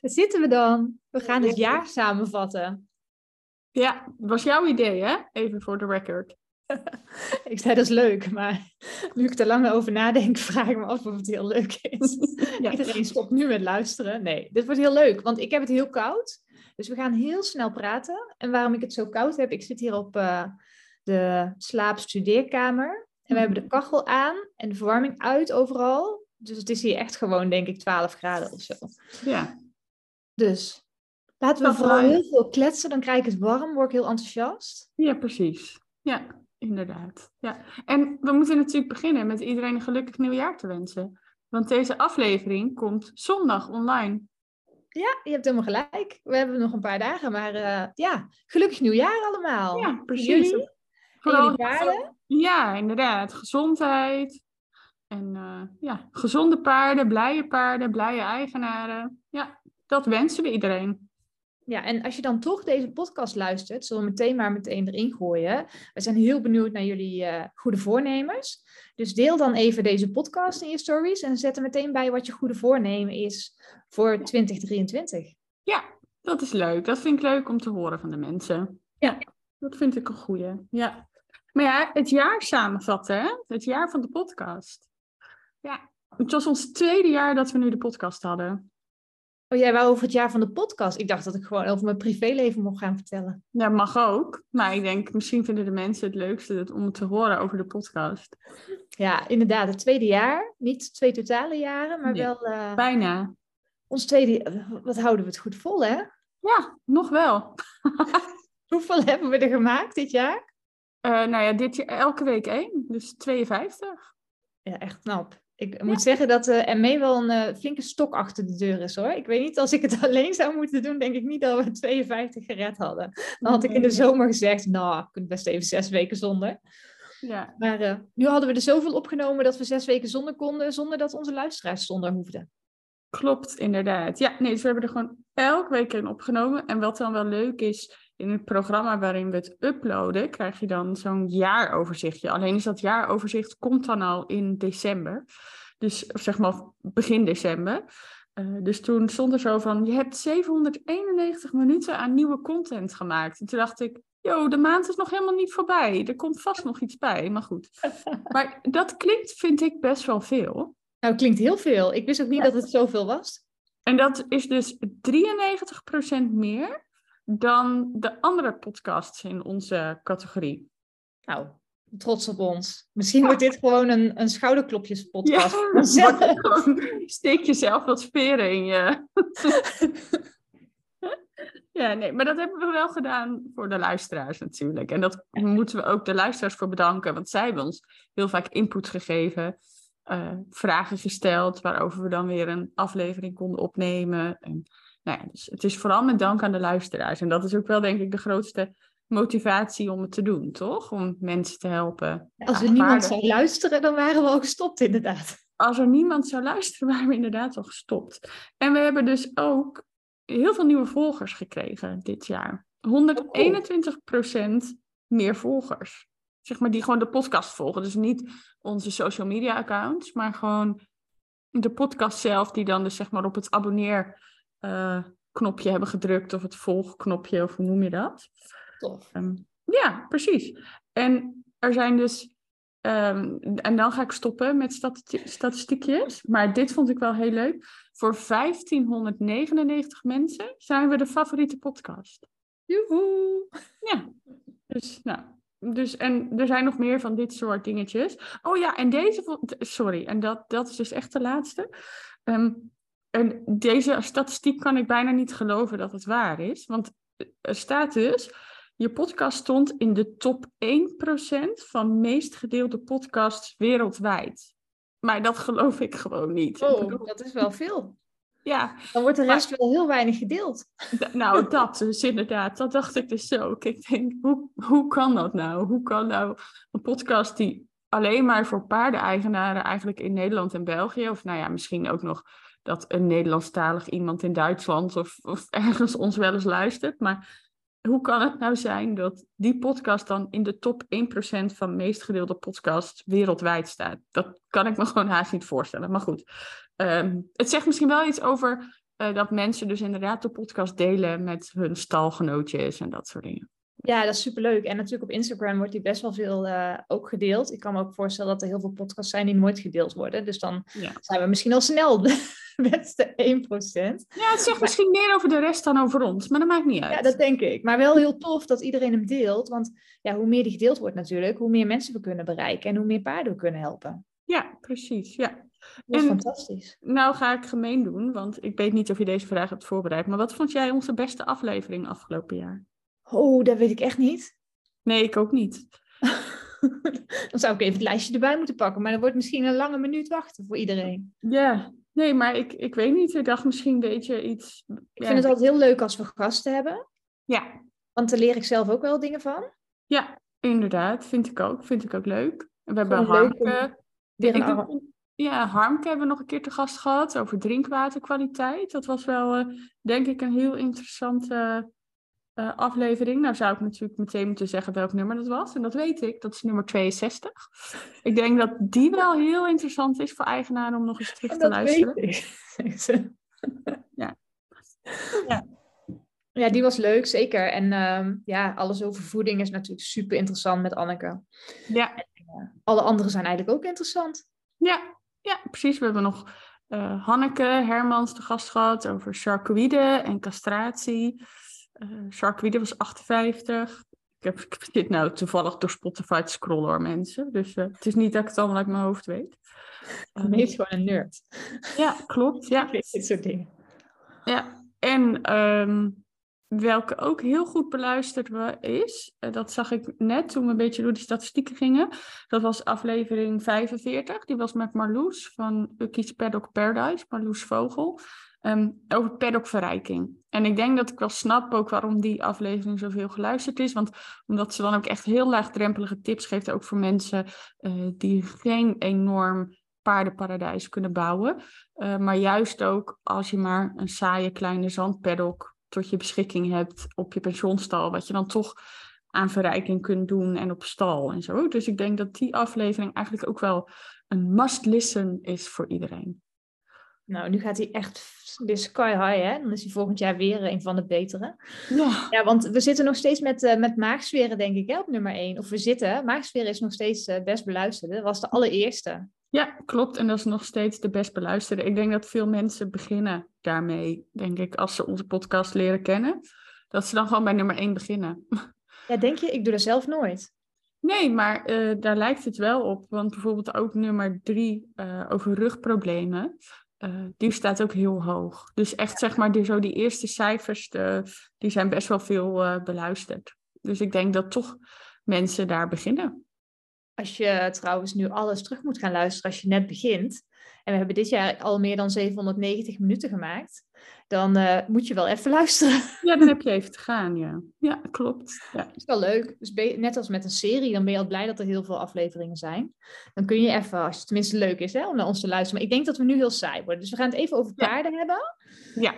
Daar zitten we dan. We gaan het jaar samenvatten. Ja, dat was jouw idee, hè? Even voor de record. ik zei dat is leuk, maar nu ik er lang over nadenk, vraag ik me af of het heel leuk is. ja. Iedereen stopt nu met luisteren. Nee, dit wordt heel leuk, want ik heb het heel koud. Dus we gaan heel snel praten. En waarom ik het zo koud heb, ik zit hier op uh, de slaapstudeerkamer. En we hebben de kachel aan en de verwarming uit overal. Dus het is hier echt gewoon, denk ik, 12 graden of zo. Ja. Dus laten we vooral heel veel kletsen, dan krijg ik het warm, word ik heel enthousiast. Ja, precies. Ja, inderdaad. Ja. En we moeten natuurlijk beginnen met iedereen een gelukkig nieuwjaar te wensen. Want deze aflevering komt zondag online. Ja, je hebt helemaal gelijk. We hebben nog een paar dagen, maar uh, ja, gelukkig nieuwjaar allemaal. Ja, precies. Jullie? Vooral paarden? Ja, inderdaad. Gezondheid. En uh, ja, gezonde paarden, blije paarden, blije eigenaren. Ja, dat wensen we iedereen. Ja, en als je dan toch deze podcast luistert, zullen we meteen maar meteen erin gooien. We zijn heel benieuwd naar jullie uh, goede voornemens. Dus deel dan even deze podcast in je stories en zet er meteen bij wat je goede voornemen is voor 2023. Ja, dat is leuk. Dat vind ik leuk om te horen van de mensen. Ja, dat vind ik een goeie. Ja. Maar ja, het jaar samenvatten, hè? het jaar van de podcast. Ja, het was ons tweede jaar dat we nu de podcast hadden. Oh, jij wou over het jaar van de podcast. Ik dacht dat ik gewoon over mijn privéleven mocht gaan vertellen. Ja, mag ook. Maar ik denk, misschien vinden de mensen het leukste om te horen over de podcast. Ja, inderdaad. Het tweede jaar. Niet twee totale jaren, maar wel... Uh, bijna. Ons tweede... Wat houden we het goed vol, hè? Ja, nog wel. Hoeveel hebben we er gemaakt dit jaar? Uh, nou ja, dit jaar elke week één. Dus 52. Ja, echt knap. Ik moet zeggen dat uh, er mee wel een uh, flinke stok achter de deur is hoor. Ik weet niet, als ik het alleen zou moeten doen, denk ik niet dat we 52 gered hadden. Dan had ik in de zomer gezegd, nou, ik kunt best even zes weken zonder. Ja. Maar uh, nu hadden we er zoveel opgenomen dat we zes weken zonder konden, zonder dat onze luisteraars zonder hoefden. Klopt, inderdaad. Ja, nee, dus we hebben er gewoon elke week in opgenomen. En wat dan wel leuk is, in het programma waarin we het uploaden, krijg je dan zo'n jaaroverzichtje. Alleen is dat jaaroverzicht komt dan al in december. Dus zeg maar begin december. Uh, dus toen stond er zo van, je hebt 791 minuten aan nieuwe content gemaakt. En toen dacht ik, yo, de maand is nog helemaal niet voorbij. Er komt vast nog iets bij, maar goed. Maar dat klinkt, vind ik, best wel veel. Nou, klinkt heel veel. Ik wist ook niet ja. dat het zoveel was. En dat is dus 93% meer dan de andere podcasts in onze categorie. Nou, trots op ons. Misschien ja. wordt dit gewoon een, een schouderklopjespodcast. Ja, steek jezelf wat speren in je. ja, nee, maar dat hebben we wel gedaan voor de luisteraars natuurlijk. En dat moeten we ook de luisteraars voor bedanken, want zij hebben ons heel vaak input gegeven. Uh, vragen gesteld, waarover we dan weer een aflevering konden opnemen. En, nou ja, dus het is vooral met dank aan de luisteraars. En dat is ook wel, denk ik, de grootste motivatie om het te doen, toch? Om mensen te helpen. Als er niemand zou luisteren, dan waren we al gestopt, inderdaad. Als er niemand zou luisteren, waren we inderdaad al gestopt. En we hebben dus ook heel veel nieuwe volgers gekregen dit jaar. 121% meer volgers. Zeg maar die gewoon de podcast volgen. Dus niet onze social media accounts, maar gewoon de podcast zelf, die dan dus zeg maar op het abonneer uh, knopje hebben gedrukt of het volgknopje, of hoe noem je dat? Tof. Um, ja, precies. En er zijn dus, um, en dan ga ik stoppen met stati statistiekjes, maar dit vond ik wel heel leuk. Voor 1599 mensen zijn we de favoriete podcast. Joehoe! Ja, dus nou, dus, en er zijn nog meer van dit soort dingetjes. Oh ja, en deze, sorry, en dat, dat is dus echt de laatste. Um, en deze statistiek kan ik bijna niet geloven dat het waar is. Want er staat dus, je podcast stond in de top 1% van meest gedeelde podcasts wereldwijd. maar dat geloof ik gewoon niet. Oh, dat is wel veel. Ja. Dan wordt de rest wel heel weinig gedeeld. Nou, dat dus inderdaad. Dat dacht ik dus zo. Ik denk, hoe, hoe kan dat nou? Hoe kan nou een podcast die alleen maar voor paardeneigenaren eigenlijk in Nederland en België, of nou ja, misschien ook nog dat een Nederlandstalig iemand in Duitsland of, of ergens ons wel eens luistert, maar hoe kan het nou zijn dat die podcast dan in de top 1% van meest gedeelde podcasts wereldwijd staat? Dat kan ik me gewoon haast niet voorstellen. Maar goed, um, het zegt misschien wel iets over uh, dat mensen dus inderdaad de podcast delen met hun stalgenootjes en dat soort dingen. Ja, dat is superleuk. En natuurlijk op Instagram wordt die best wel veel uh, ook gedeeld. Ik kan me ook voorstellen dat er heel veel podcasts zijn die nooit gedeeld worden. Dus dan ja. zijn we misschien al snel met de 1%. Ja, het zegt misschien meer over de rest dan over ons, maar dat maakt niet uit. Ja, dat denk ik. Maar wel heel tof dat iedereen hem deelt. Want ja, hoe meer die gedeeld wordt natuurlijk, hoe meer mensen we kunnen bereiken en hoe meer paarden we kunnen helpen. Ja, precies. Ja. Dat is fantastisch. Nou ga ik gemeen doen, want ik weet niet of je deze vraag hebt voorbereid. Maar wat vond jij onze beste aflevering afgelopen jaar? Oh, dat weet ik echt niet. Nee, ik ook niet. dan zou ik even het lijstje erbij moeten pakken. Maar dan wordt misschien een lange minuut wachten voor iedereen. Ja, nee, maar ik, ik weet niet. Ik dacht misschien weet je iets... Ik vind het altijd heel leuk als we gasten hebben. Ja. Want daar leer ik zelf ook wel dingen van. Ja, inderdaad. Vind ik ook. Vind ik ook leuk. we hebben Harmke... ja, Harmke hebben we nog een keer te gast gehad over drinkwaterkwaliteit. Dat was wel, uh, denk ik, een heel interessante uh, aflevering. Nou zou ik natuurlijk meteen moeten zeggen welk nummer dat was. En dat weet ik, dat is nummer 62. Ik denk dat die wel heel interessant is voor eigenaren om nog eens terug te luisteren. ja. ja. Ja, die was leuk, zeker. En uh, ja, alles over voeding is natuurlijk super interessant met Anneke. Ja. En, uh, alle anderen zijn eigenlijk ook interessant. Ja, ja precies. We hebben nog uh, Hanneke Hermans de gast gehad over charcoïde en castratie. Uh, was 58. Ik, heb, ik zit nou toevallig door Spotify te scrollen hoor mensen. Dus uh, het is niet dat ik het allemaal uit mijn hoofd weet. Um, je gewoon een nerd. Ja, klopt. Ja. Dit soort dingen. Ja, en um, welke ook heel goed beluisterd is, uh, dat zag ik net toen we een beetje door die statistieken gingen. Dat was aflevering 45. Die was met Marloes van Ukies Paddock Paradise, Marloes Vogel. Um, over paddockverrijking. En ik denk dat ik wel snap ook waarom die aflevering zoveel geluisterd is. Want omdat ze dan ook echt heel laagdrempelige tips geeft, ook voor mensen uh, die geen enorm paardenparadijs kunnen bouwen. Uh, maar juist ook als je maar een saaie kleine zandpaddock tot je beschikking hebt op je pensioenstal, wat je dan toch aan verrijking kunt doen en op stal en zo. Dus ik denk dat die aflevering eigenlijk ook wel een must listen is voor iedereen. Nou, nu gaat hij echt de sky high, hè? Dan is hij volgend jaar weer een van de betere. Ja. Ja, want we zitten nog steeds met, uh, met maagsferen, denk ik, hè, op nummer 1. Of we zitten, maagsferen is nog steeds uh, best beluisterd. Dat was de allereerste. Ja, klopt. En dat is nog steeds de best beluisterde. Ik denk dat veel mensen beginnen daarmee, denk ik, als ze onze podcast leren kennen. Dat ze dan gewoon bij nummer 1 beginnen. Ja, denk je? Ik doe dat zelf nooit. Nee, maar uh, daar lijkt het wel op. Want bijvoorbeeld ook nummer 3 over rugproblemen. Uh, die staat ook heel hoog. Dus echt zeg maar, die, zo die eerste cijfers, de, die zijn best wel veel uh, beluisterd. Dus ik denk dat toch mensen daar beginnen. Als je trouwens nu alles terug moet gaan luisteren als je net begint. En we hebben dit jaar al meer dan 790 minuten gemaakt dan uh, moet je wel even luisteren. Ja, dan heb je even te gaan, ja. Ja, klopt. Ja. Dat is wel leuk. Dus net als met een serie, dan ben je al blij dat er heel veel afleveringen zijn. Dan kun je even, als het tenminste leuk is, hè, om naar ons te luisteren. Maar ik denk dat we nu heel saai worden. Dus we gaan het even over paarden ja. hebben. Ja.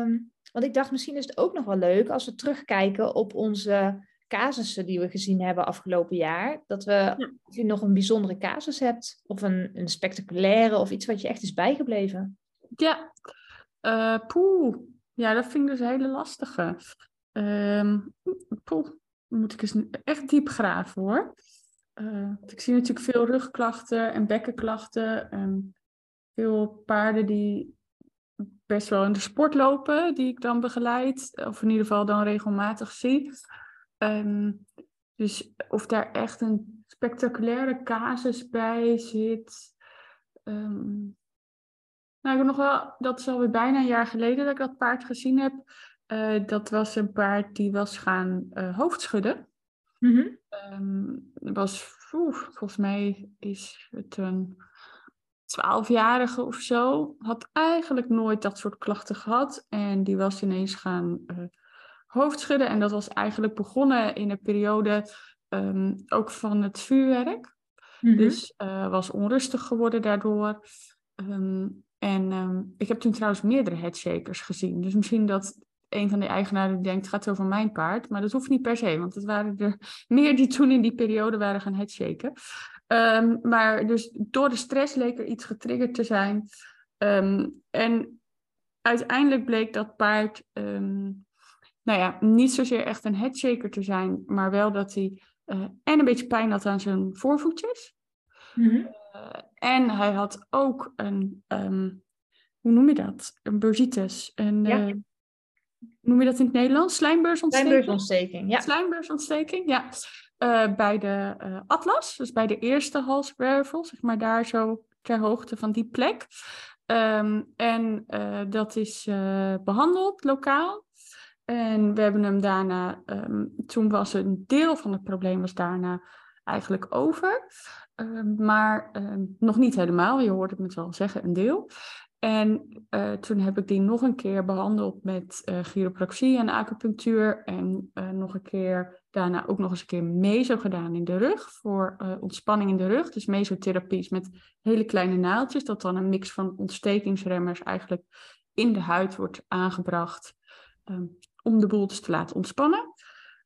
Um, want ik dacht, misschien is het ook nog wel leuk als we terugkijken op onze casussen die we gezien hebben afgelopen jaar. Dat we, ja. je nog een bijzondere casus hebt, of een, een spectaculaire, of iets wat je echt is bijgebleven. Ja, uh, poeh, ja, dat vind ik dus een hele lastige. Poeh, moet ik eens echt diep graven hoor. Uh, ik zie natuurlijk veel rugklachten en bekkenklachten. En veel paarden die best wel in de sport lopen, die ik dan begeleid. Of in ieder geval dan regelmatig zie. Um, dus of daar echt een spectaculaire casus bij zit. Um, nou, ik heb nog wel, dat is alweer bijna een jaar geleden dat ik dat paard gezien heb. Uh, dat was een paard die was gaan uh, hoofdschudden. Mm -hmm. um, was, oef, volgens mij is het een twaalfjarige of zo. Had eigenlijk nooit dat soort klachten gehad. En die was ineens gaan uh, hoofdschudden. En dat was eigenlijk begonnen in een periode um, ook van het vuurwerk. Mhm. Dus uh, was onrustig geworden daardoor. Um, en um, ik heb toen trouwens meerdere headshakers gezien. Dus misschien dat een van de eigenaren denkt, het gaat over mijn paard. Maar dat hoeft niet per se, want het waren er meer die toen in die periode waren gaan headshaken. Um, maar dus door de stress leek er iets getriggerd te zijn. Um, en uiteindelijk bleek dat paard, um, nou ja, niet zozeer echt een headshaker te zijn, maar wel dat hij uh, en een beetje pijn had aan zijn voorvoetjes. Mm -hmm. uh, en hij had ook een, hoe noem je dat? Een bursitis. Een, ja. uh, noem je dat in het Nederlands? Slijmbeursontsteking? Slijmbeursontsteking, ja. Slijmbeursontsteking, ja. Bij de atlas, dus bij de eerste halswervel, zeg maar daar zo ter hoogte van die plek. Um, en dat is behandeld lokaal. En we hebben hem daarna, um, toen was een deel van het probleem was daarna eigenlijk over. Um, maar nog niet helemaal, je hoort het me wel zeggen, een deel. En uh, toen heb ik die nog een keer behandeld met uh, chiropractie en acupunctuur. En uh, nog een keer, daarna ook nog eens een keer meso gedaan in de rug. Voor ontspanning in de rug. Dus mesotherapie is met hele kleine naaldjes. Dat dan een mix van ontstekingsremmers eigenlijk in de huid wordt aangebracht. Um, om de boel dus te laten ontspannen.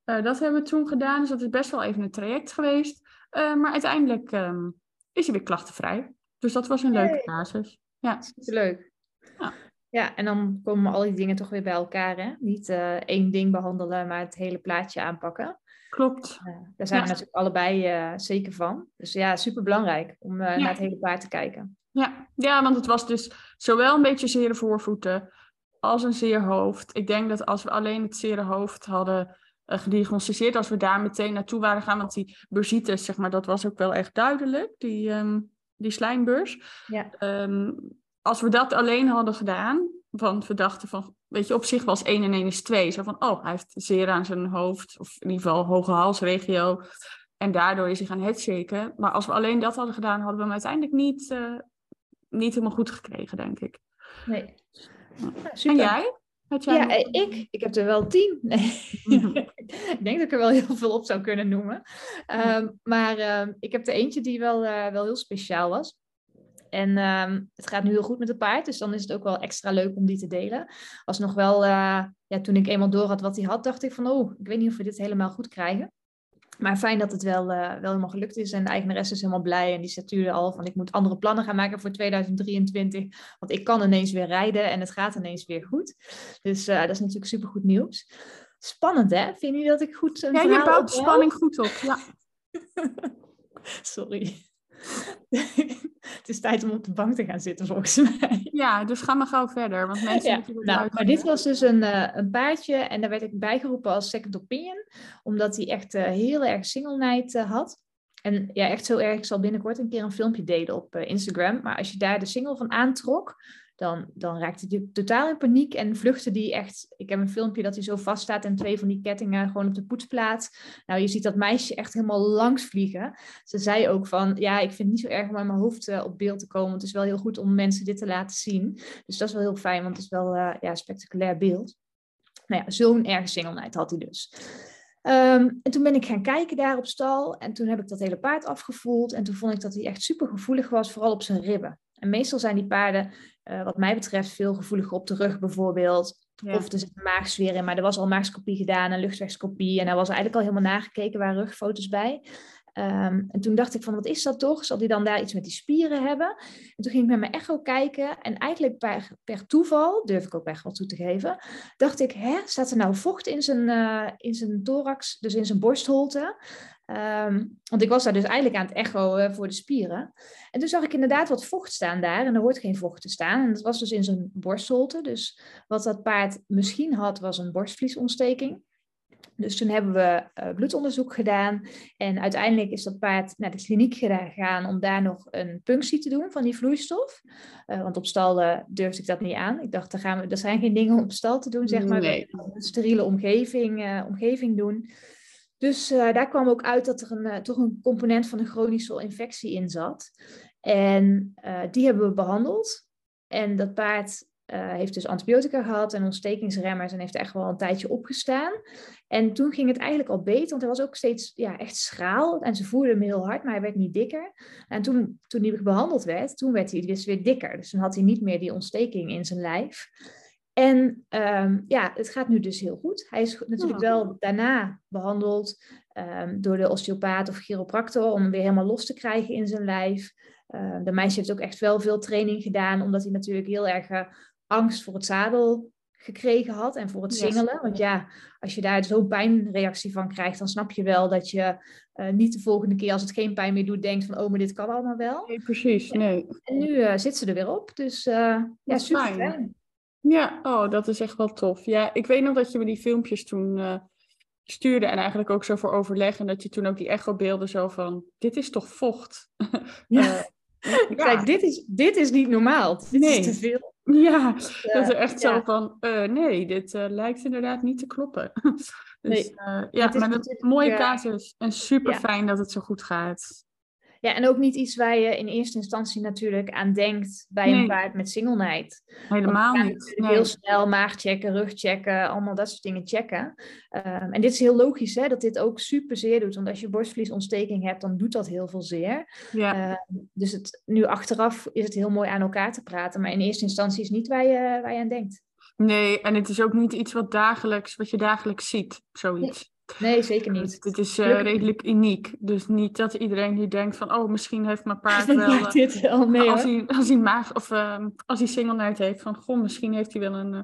dat hebben we toen gedaan. Dus dat is best wel even een traject geweest. maar uiteindelijk um, is hij weer klachtenvrij. Dus dat was een leuke basis. Ja. Superleuk. Ja. ja, en dan komen al die dingen toch weer bij elkaar. Hè? Niet uh, één ding behandelen, maar het hele plaatje aanpakken. Klopt. Daar zijn we natuurlijk allebei zeker van. Dus ja, super belangrijk om ja. naar het hele plaat te kijken. Ja. ja, want het was dus zowel een beetje zere voorvoeten als een zeer hoofd. Ik denk dat als we alleen het zere hoofd hadden gediagnosticeerd, als we daar meteen naartoe waren gaan, want die bursitis, zeg maar, dat was ook wel echt duidelijk. Die, um, die slijmbeurs. Ja. Um, als we dat alleen hadden gedaan, want we dachten van, weet je, op zich was 1 en 1 is 2. Zo van, oh, hij heeft zeer aan zijn hoofd, of in ieder geval hoge halsregio. En daardoor is hij gaan headshaken. Maar als we alleen dat hadden gedaan, hadden we hem uiteindelijk niet, uh, niet helemaal goed gekregen, denk ik. Nee. En jij? ja, eh, ik, ik heb er wel tien. Nee. Mhm. ik denk dat ik er wel heel veel op zou kunnen noemen. Um, maar uh, ik heb er eentje die wel, uh, wel heel speciaal was. En um, het gaat nu heel goed met het paard, dus dan is het ook wel extra leuk om die te delen. Was nog wel, uh, ja, toen ik eenmaal door had wat hij had, dacht ik van, oh, ik weet niet of we dit helemaal goed krijgen. Maar fijn dat het wel, uh, wel helemaal gelukt is. En de eigenares is helemaal blij. En die statuurde al van ik moet andere plannen gaan maken voor 2023. Want ik kan ineens weer rijden en het gaat ineens weer goed. Dus uh, dat is natuurlijk super goed nieuws. Spannend hè? Vind je dat ik goed een Ja, je bouwt de spanning goed op. Ja. Sorry. het is tijd om op de bank te gaan zitten, volgens mij. Ja, dus ga maar gauw verder. Want mensen ja, nou, maar dit was dus een, uh, een paardje en daar werd ik bijgeroepen als second opinion, omdat hij echt uh, heel erg single night uh, had. En ja, echt zo erg. Ik zal binnenkort een keer een filmpje delen op Instagram. Maar als je daar de single van aantrok, dan, dan raakte hij totaal in paniek en vluchtte die echt. Ik heb een filmpje dat hij zo vast staat en twee van die kettingen gewoon op de poetsplaats. Nou, je ziet dat meisje echt helemaal langs vliegen. Ze zei ook van, ja, ik vind het niet zo erg om aan mijn hoofd uh, op beeld te komen. Het is wel heel goed om mensen dit te laten zien. Dus dat is wel heel fijn, want het is wel uh, ja, spectaculair beeld. Nou ja, zo'n erge single had hij dus. Um, en toen ben ik gaan kijken daar op stal en toen heb ik dat hele paard afgevoeld en toen vond ik dat hij echt super gevoelig was, vooral op zijn ribben. En meestal zijn die paarden, uh, wat mij betreft, veel gevoeliger op de rug bijvoorbeeld. Of er zit een maagsfeer in, maar er was al maagscopie gedaan, een luchtwegscopie. En daar was eigenlijk al helemaal nagekeken, waar rugfoto's bij. Um, en toen dacht ik van, wat is dat toch? Zal die dan daar iets met die spieren hebben? En toen ging ik met mijn echo kijken. En eigenlijk per, per toeval, durf ik ook echt wel toe te geven, dacht ik, hè, staat er nou vocht in zijn, uh, in zijn thorax, dus in zijn borstholte? Um, want ik was daar dus eigenlijk aan het echo uh, voor de spieren. En toen zag ik inderdaad wat vocht staan daar. En er hoort geen vocht te staan. En dat was dus in zijn borstholte. Dus wat dat paard misschien had, was een borstvliesontsteking. Dus toen hebben we uh, bloedonderzoek gedaan. En uiteindelijk is dat paard naar de kliniek gegaan om daar nog een punctie te doen van die vloeistof. Uh, want op stal uh, durfde ik dat niet aan. Ik dacht, er, gaan we, er zijn geen dingen op stal te doen, zeg maar. Nee. Een steriele omgeving, omgeving doen. Dus daar kwam ook uit dat er een, toch een component van een chronische infectie in zat. En die hebben we behandeld. En dat paard heeft dus antibiotica gehad en ontstekingsremmers en heeft echt wel een tijdje opgestaan. En toen ging het eigenlijk al beter, want hij was ook steeds ja, echt schraal en ze voerden hem heel hard, maar hij werd niet dikker. En toen, toen hij behandeld werd, toen werd hij dus weer dikker. Dus dan had hij niet meer die ontsteking in zijn lijf. En um, ja, het gaat nu dus heel goed. Hij is natuurlijk wel daarna behandeld um, door de osteopaat of chiropractor om hem weer helemaal los te krijgen in zijn lijf. Uh, de meisje heeft ook echt wel veel training gedaan, omdat hij natuurlijk heel erg uh, angst voor het zadel gekregen had en voor het singelen. Want ja, als je daar zo'n pijnreactie van krijgt, dan snap je wel dat je uh, niet de volgende keer als het geen pijn meer doet, denkt van oh, maar dit kan allemaal wel. Nee, precies. Nee. En nu uh, zit ze er weer op. Dus ja, super fijn. fijn. Ja, oh, dat is echt wel tof. Ja, ik weet nog dat je me die filmpjes toen stuurde en eigenlijk ook zo voor overleg. En dat je toen ook die echo-beelden zo van, dit is toch vocht? Ja. ik zei, dit is, dit is niet normaal. Dit nee. is te veel. Ja, dus, dat is echt zo van, uh, nee, dit uh, lijkt inderdaad niet te kloppen. dus, nee. Uh, ja, maar dat is een mooie casus en super fijn dat het zo goed gaat. Ja, en ook niet iets waar je in eerste instantie natuurlijk aan denkt bij een paard met singelnijd. Helemaal niet. Nee. Heel snel maag checken, rug checken, allemaal dat soort dingen checken. Um, en dit is heel logisch, hè, dat dit ook super zeer doet. Want als je borstvliesontsteking hebt, dan doet dat heel veel zeer. Ja. Uh, dus het, nu achteraf is het heel mooi aan elkaar te praten. Maar in eerste instantie is niet waar je, waar je aan denkt. Nee, en het is ook niet iets wat, dagelijks, wat je dagelijks ziet, zoiets. Nee, zeker niet. Het is uh, redelijk uniek. Dus niet dat iedereen die denkt van, oh, misschien heeft mijn paard wel... Uh, dit wel nee, als, hij, als hij maag of uh, als hij single night heeft, van, goh, misschien heeft hij wel een, uh,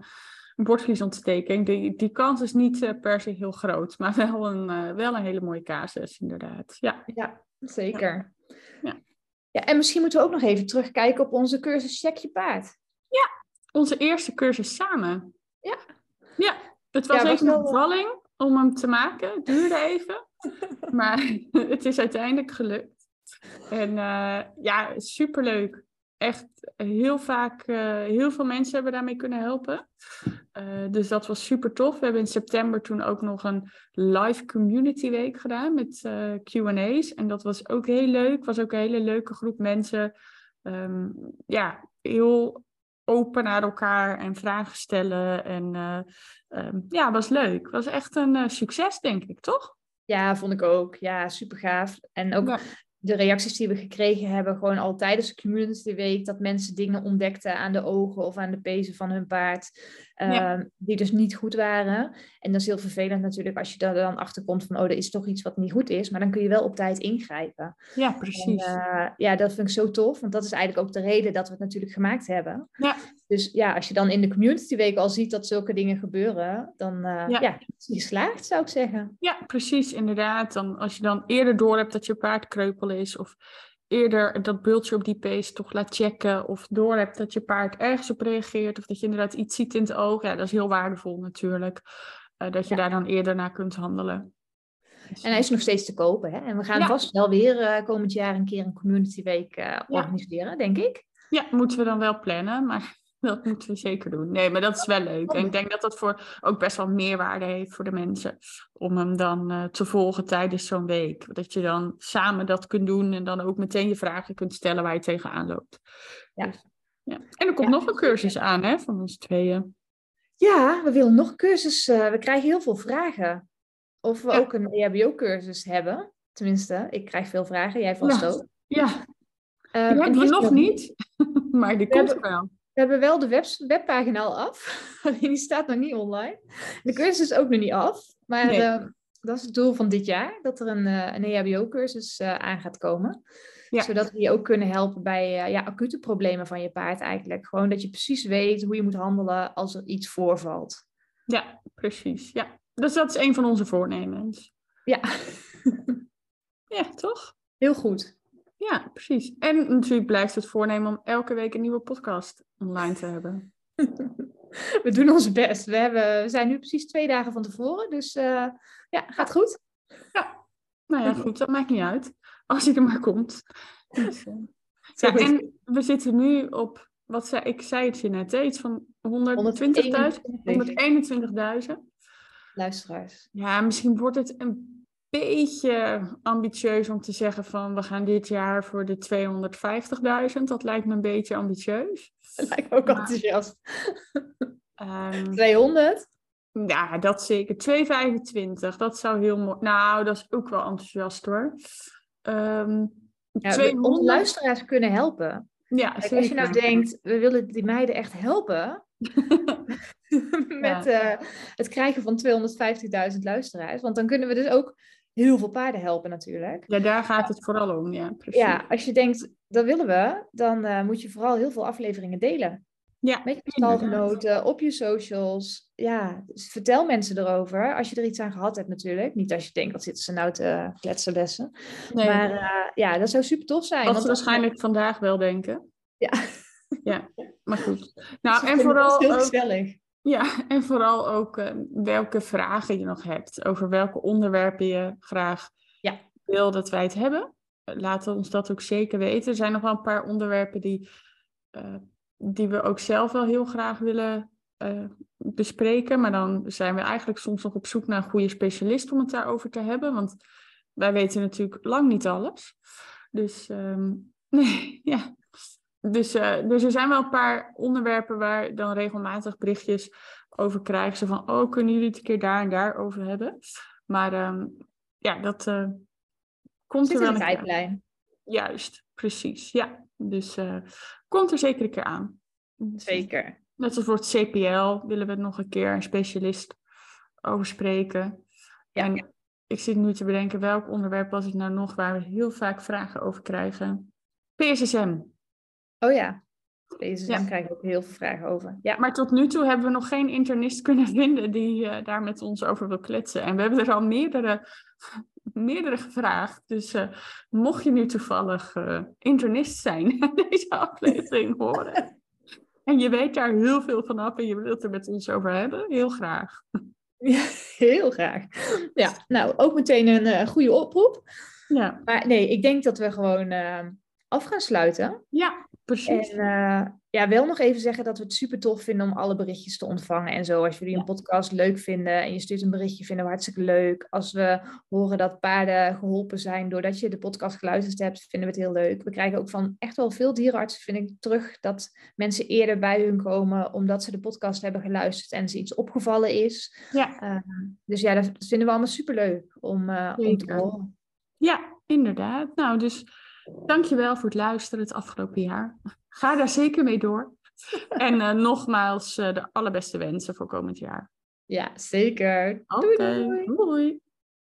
een bordvliesontsteking. Die, die kans is niet per se heel groot, maar wel een, wel een hele mooie casus, inderdaad. Ja, ja zeker. Ja. ja. en misschien moeten we ook nog even terugkijken op onze cursus Check je paard. Ja, onze eerste cursus samen. Ja. Ja, het was even een bevalling om hem te maken. Het duurde even. maar het is uiteindelijk gelukt. En uh, ja, superleuk. Echt heel vaak, uh, heel veel mensen hebben daarmee kunnen helpen. Uh, dus dat was super tof. We hebben in september toen ook nog een live community week gedaan met QA's. En dat was ook heel leuk. Was ook een hele leuke groep mensen. Um, ja, heel open naar elkaar en vragen stellen. En uh, ja, was leuk. Was echt een uh, succes, denk ik, toch? Ja, vond ik ook. Ja, super gaaf. En ook de reacties die we gekregen hebben, gewoon al tijdens de Community Week, dat mensen dingen ontdekten aan de ogen of aan de pezen van hun paard, ehm, die dus niet goed waren. En dat is heel vervelend natuurlijk als je daar dan achter komt van, oh, er is toch iets wat niet goed is, maar dan kun je wel op tijd ingrijpen. Ja, precies. En, uh, ja, dat vind ik zo tof, want dat is eigenlijk ook de reden dat we het natuurlijk gemaakt hebben. Ja. Dus ja, als je dan in de Community Week al ziet dat zulke dingen gebeuren, dan uh, ja. ja, is je geslaagd, zou ik zeggen. Ja, precies, inderdaad. Dan, als je dan eerder door hebt dat je paard kreupel is. Of eerder dat bultje op die pace toch laat checken. Of door hebt dat je paard ergens op reageert. Of dat je inderdaad iets ziet in het oog. Ja, dat is heel waardevol natuurlijk. Uh, dat je daar dan eerder naar kunt handelen. En hij is nog steeds te kopen. Hè? En we gaan vast wel weer uh, komend jaar een keer een community week organiseren, denk ik. Ja, moeten we dan wel plannen. Maar dat moeten we zeker doen. Nee, maar dat is wel leuk. En ik denk dat dat voor ook best wel meerwaarde heeft voor de mensen. Om hem dan uh, te volgen tijdens zo'n week. Dat je dan samen dat kunt doen en dan ook meteen je vragen kunt stellen waar je tegenaan loopt. Ja. Dus, ja. En er komt nog een cursus aan hè, van ons tweeën. Ja, we willen nog een cursus. Uh, we krijgen heel veel vragen. Of we ook een EHBO-cursus hebben. Tenminste, ik krijg veel vragen. Jij vast ook. Ja. Um, die hebben we nog niet, maar die komt er wel. We hebben wel de web, webpagina al af, alleen die staat nog niet online. De cursus is ook nog niet af, maar eh, dat is het doel van dit jaar, dat er een, uh, een EHBO-cursus uh, aan gaat komen. Zodat we je ook kunnen helpen bij ja, acute problemen van je paard eigenlijk. Gewoon dat je precies weet hoe je moet handelen als er iets voorvalt. Ja, precies. Ja. Dus dat is een van onze voornemens. Ja. ja, toch? Heel goed. Ja, precies. En natuurlijk blijft het voornemen om elke week een nieuwe podcast online te hebben. We doen ons best. We, hebben, we zijn nu precies twee dagen van tevoren, dus uh, ja, gaat goed. Ja, nou ja, goed, dat maakt niet uit. Als hij er maar komt. Dus, uh, ja, en we zitten nu op, wat zei, ik zei het je net, iets van 120.000, 121.000 luisteraars. Ja, misschien wordt het een beetje ambitieus om te zeggen van we gaan dit jaar voor de 250.000. Dat lijkt me een beetje ambitieus. Dat lijkt me ook Maar- enthousiast. Ehm, 200? ja, dat zeker. 225, dat zou heel mooi. Nou, dat is ook wel enthousiast hoor. Ehm Ja, we- 200. onze luisteraars kunnen helpen. Ja, Kijk, als je nou denkt, we willen die meiden echt helpen met eh, het krijgen van 250.000 luisteraars. Want dan kunnen we dus ook heel veel paarden helpen natuurlijk. Ja, daar gaat het vooral om. Ja, precies. Ja, als je denkt, dat willen we, dan eh, moet je vooral heel veel afleveringen delen. Ja, Met je stalgenoten, op je socials. Ja, dus vertel mensen erover. Als je er iets aan gehad hebt natuurlijk. Niet als je denkt, wat zitten ze nou te kletsen bessen. Nee, Maar eh, ja, dat zou super tof zijn. wat want ze waarschijnlijk vandaag wel denken. Ja. Ja, maar goed. Nou, en vooral heel ook, gezellig. Ja, en vooral ook eh, welke vragen je nog hebt. Over welke onderwerpen je graag Ja. wil dat wij het hebben. Eh, Laat ons dat ook zeker weten. Er zijn nog wel een paar onderwerpen die, eh, die we ook zelf wel heel graag willen eh, bespreken. Maar dan zijn we eigenlijk soms nog op zoek naar een goede specialist om het daarover te hebben. Want wij weten natuurlijk lang niet alles. Dus ehm, nee, ja. Dus, eh, dus er zijn wel een paar onderwerpen waar dan regelmatig berichtjes over krijg. Zo van, oh, kunnen jullie het een keer daar en daar over hebben? Maar ehm, ja, dat eh, komt Zit er in wel de een keer aan. tijdlijn. Juist, precies. Ja, dus eh, komt er zeker een keer aan. Dus, Zeker. Net als voor het CPL willen we nog een keer een specialist over spreken. Ja. En ik zit nu te bedenken welk onderwerp was het nou nog waar we heel vaak vragen over krijgen. PSSM. Oh ja. Deze Ja. dan krijg ik ook heel veel vragen over. Ja. Maar tot nu toe hebben we nog geen internist kunnen vinden die eh, daar met ons over wil kletsen. En we hebben er al meerdere, meerdere gevraagd. Dus eh, mocht je nu toevallig eh, internist zijn en deze aflevering horen. En je weet daar heel veel van af en je wilt er met ons over hebben, heel graag. Ja, heel graag. Ja, nou, ook meteen een goede oproep. Ja, Maar nee, ik denk dat we gewoon af gaan sluiten. ja precies. En eh, ja, wel nog even zeggen dat we het super tof vinden om alle berichtjes te ontvangen en zo. Als jullie een podcast leuk vinden en je stuurt een berichtje, vinden we hartstikke leuk. Als we horen dat paarden geholpen zijn doordat je de podcast geluisterd hebt, vinden we het heel leuk. We krijgen ook van echt wel veel dierenartsen, vind ik, terug dat mensen eerder bij hun komen omdat ze de podcast hebben geluisterd en ze iets opgevallen is. Ja. Eh, dus ja, dat vinden we allemaal super leuk om, eh, om te horen. Ja, inderdaad. Nou, dus dankjewel voor het luisteren het afgelopen jaar. Ga daar zeker mee door. En eh, nogmaals eh, de allerbeste wensen voor komend jaar. Ja, zeker. Doei, doei. doei.